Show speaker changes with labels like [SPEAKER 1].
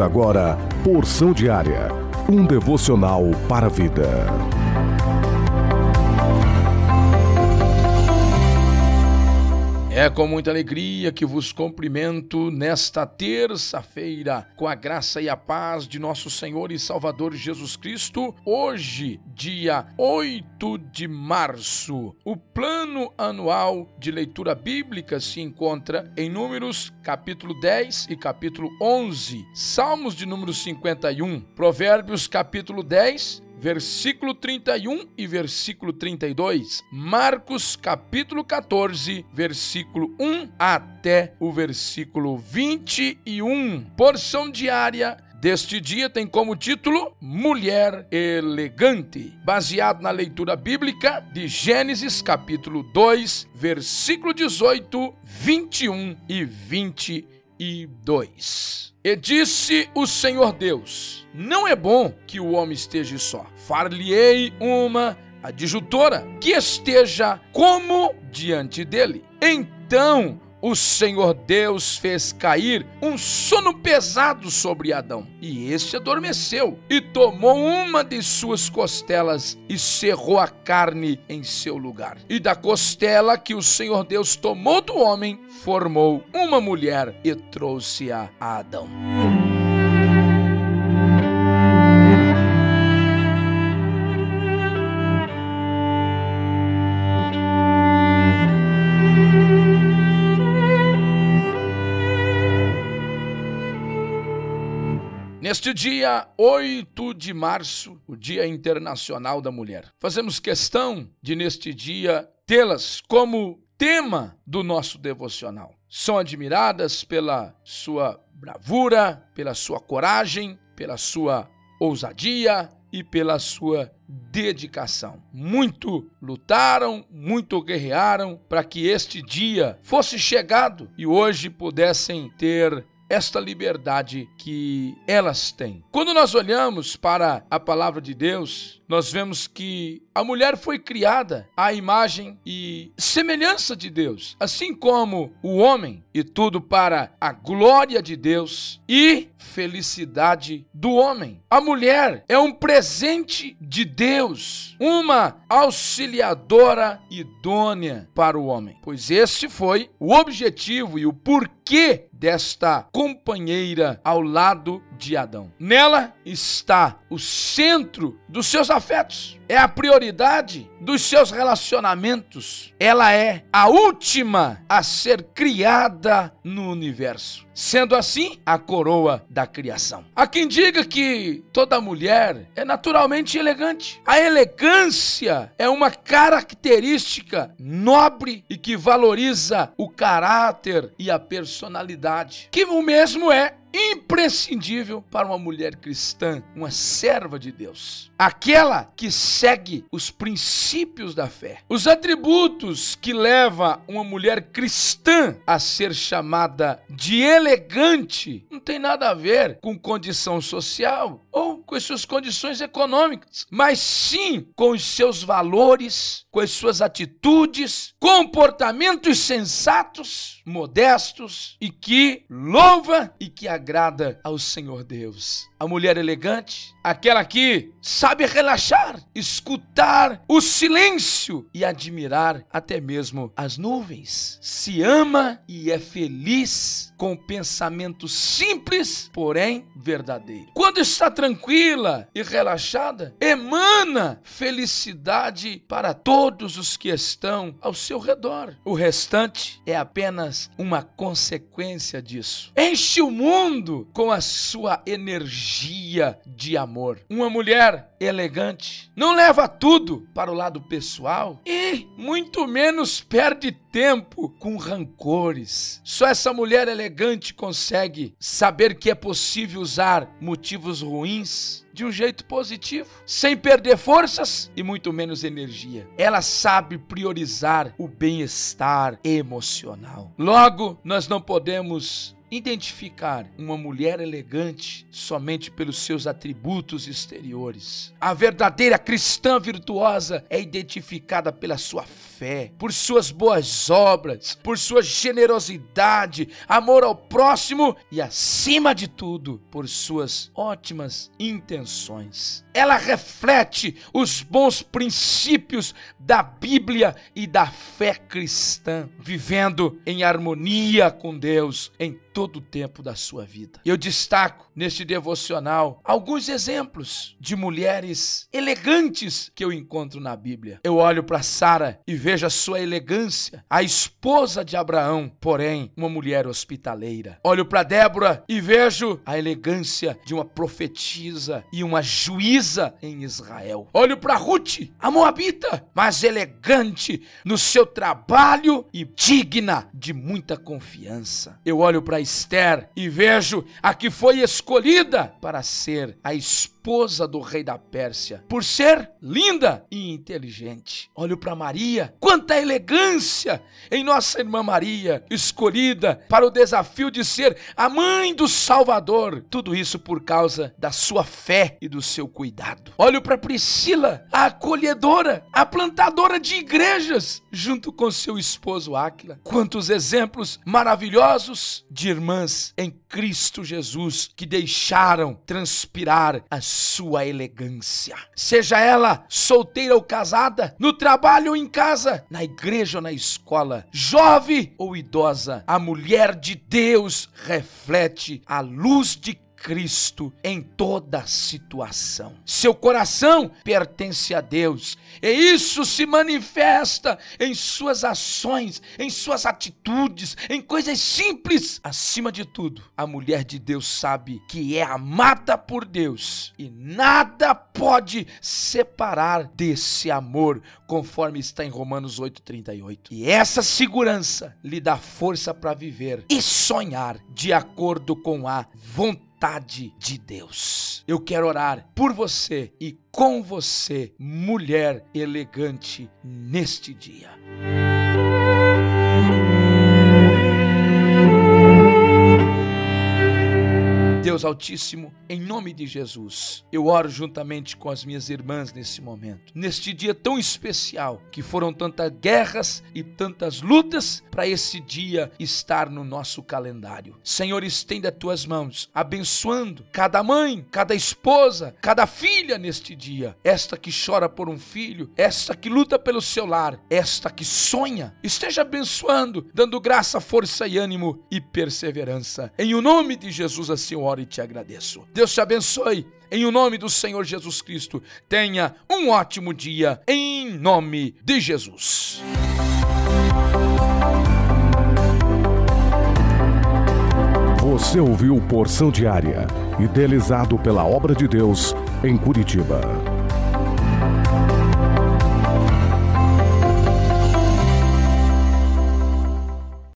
[SPEAKER 1] Agora Porção Diária, um devocional para a vida.
[SPEAKER 2] É com muita alegria que vos cumprimento nesta terça-feira, com a graça e a paz de nosso Senhor e Salvador Jesus Cristo. Hoje, dia 8 de março, o plano anual de leitura bíblica se encontra em Números capítulo 10 e capítulo 11, Salmos de número 51, Provérbios capítulo 10 versículo 31 e versículo 32, Marcos capítulo 14, versículo 1 até o versículo 21. Porção diária deste dia tem como título Mulher Elegante, baseado na leitura bíblica de Gênesis capítulo 2, versículo 18, 21 e 22. E disse o Senhor Deus: Não é bom que o homem esteja só. Far-lhe-ei uma adjutora que esteja como diante dele. Então o Senhor Deus fez cair um sono pesado sobre Adão, e este adormeceu, e tomou uma de suas costelas e cerrou a carne em seu lugar. E da costela que o Senhor Deus tomou do homem, formou uma mulher e trouxe-a a Adão. Neste dia 8 de março, o Dia Internacional da Mulher, fazemos questão de, neste dia, tê-las como tema do nosso devocional. São admiradas pela sua bravura, pela sua coragem, pela sua ousadia e pela sua dedicação. Muito lutaram, muito guerrearam para que este dia fosse chegado e hoje pudessem ter esta liberdade que elas têm. Quando nós olhamos para a palavra de Deus, nós vemos que a mulher foi criada à imagem e semelhança de Deus, assim como o homem, e tudo para a glória de Deus e felicidade do homem. A mulher é um presente de Deus, uma auxiliadora idônea para o homem, pois esse foi o objetivo e o porquê desta companheira ao lado de Adão. Nela está o centro dos seus afetos, é a prioridade dos seus relacionamentos. Ela é a última a ser criada no universo. Sendo assim, a coroa da criação. Há quem diga que toda mulher é naturalmente elegante. A elegância é uma característica nobre e que valoriza o caráter e a personalidade, que o mesmo é imprescindível para uma mulher cristã, uma serva de Deus. Aquela que segue os princípios da fé. Os atributos que leva uma mulher cristã a ser chamada de elegante não tem nada a ver com condição social ou com as suas condições econômicas, mas sim com os seus valores, com as suas atitudes, comportamentos sensatos, modestos e que louva e que agrada ao Senhor Deus. A mulher elegante, aquela que sabe relaxar, escutar o silêncio e admirar até mesmo as nuvens. Se ama e é feliz com pensamento simples, porém verdadeiro. Quando está tranquila e relaxada, emana felicidade para todos os que estão ao seu redor. O restante é apenas uma consequência disso. Enche o mundo com a sua energia de amor. Uma mulher elegante não leva tudo para o lado pessoal e muito menos perde tempo com rancores. Só essa mulher elegante consegue saber que é possível usar motivos ruins de um jeito positivo, sem perder forças e muito menos energia. Ela sabe priorizar o bem-estar emocional. Logo, nós não podemos identificar uma mulher elegante somente pelos seus atributos exteriores. A verdadeira cristã virtuosa é identificada pela sua fé, por suas boas obras, por sua generosidade, amor ao próximo e, acima de tudo, por suas ótimas intenções. Ela reflete os bons princípios da Bíblia e da fé cristã, vivendo em harmonia com Deus em todo o tempo da sua vida. Eu destaco neste devocional alguns exemplos de mulheres elegantes que eu encontro na Bíblia. Eu olho para Sara e vejo a sua elegância, a esposa de Abraão, porém uma mulher hospitaleira. Olho para Débora e vejo a elegância de uma profetisa e uma juíza em Israel. Olho para Ruth, a moabita, mas elegante no seu trabalho e digna de muita confiança. Eu olho para Esther e vejo a que foi escolhida para ser a esposa do rei da Pérsia, por ser linda e inteligente. Olho para Maria, quanta elegância em nossa irmã Maria, escolhida para o desafio de ser a mãe do Salvador. Tudo isso por causa da sua fé e do seu cuidado. Olho para Priscila, a acolhedora, a plantadora de igrejas, junto com seu esposo Áquila. Quantos exemplos maravilhosos de irmãs em Cristo Jesus que deixaram transpirar a sua elegância. Seja ela solteira ou casada, no trabalho ou em casa, na igreja ou na escola, jovem ou idosa, a mulher de Deus reflete a luz de Cristo em toda situação. Seu coração pertence a Deus, e isso se manifesta em suas ações, em suas atitudes, em coisas simples. Acima de tudo, a mulher de Deus sabe que é amada por Deus e nada pode separar desse amor, conforme está em Romanos 8:38. E essa segurança lhe dá força para viver e sonhar de acordo com a vontade vontade de Deus. Eu quero orar por você e com você, mulher elegante, neste dia. Altíssimo, em nome de Jesus, eu oro juntamente com as minhas irmãs nesse momento, neste dia tão especial, que foram tantas guerras e tantas lutas para esse dia estar no nosso calendário. Senhor, estenda tuas mãos, abençoando cada mãe, cada esposa, cada filha neste dia. Esta que chora por um filho, esta que luta pelo seu lar, esta que sonha, esteja abençoando, dando graça, força e ânimo e perseverança. Em o nome de Jesus, assim eu oro e te agradeço. Deus te abençoe. Em o nome do Senhor Jesus Cristo, tenha um ótimo dia, em nome de Jesus.
[SPEAKER 1] Você ouviu Porção Diária, idealizado pela obra de Deus em Curitiba.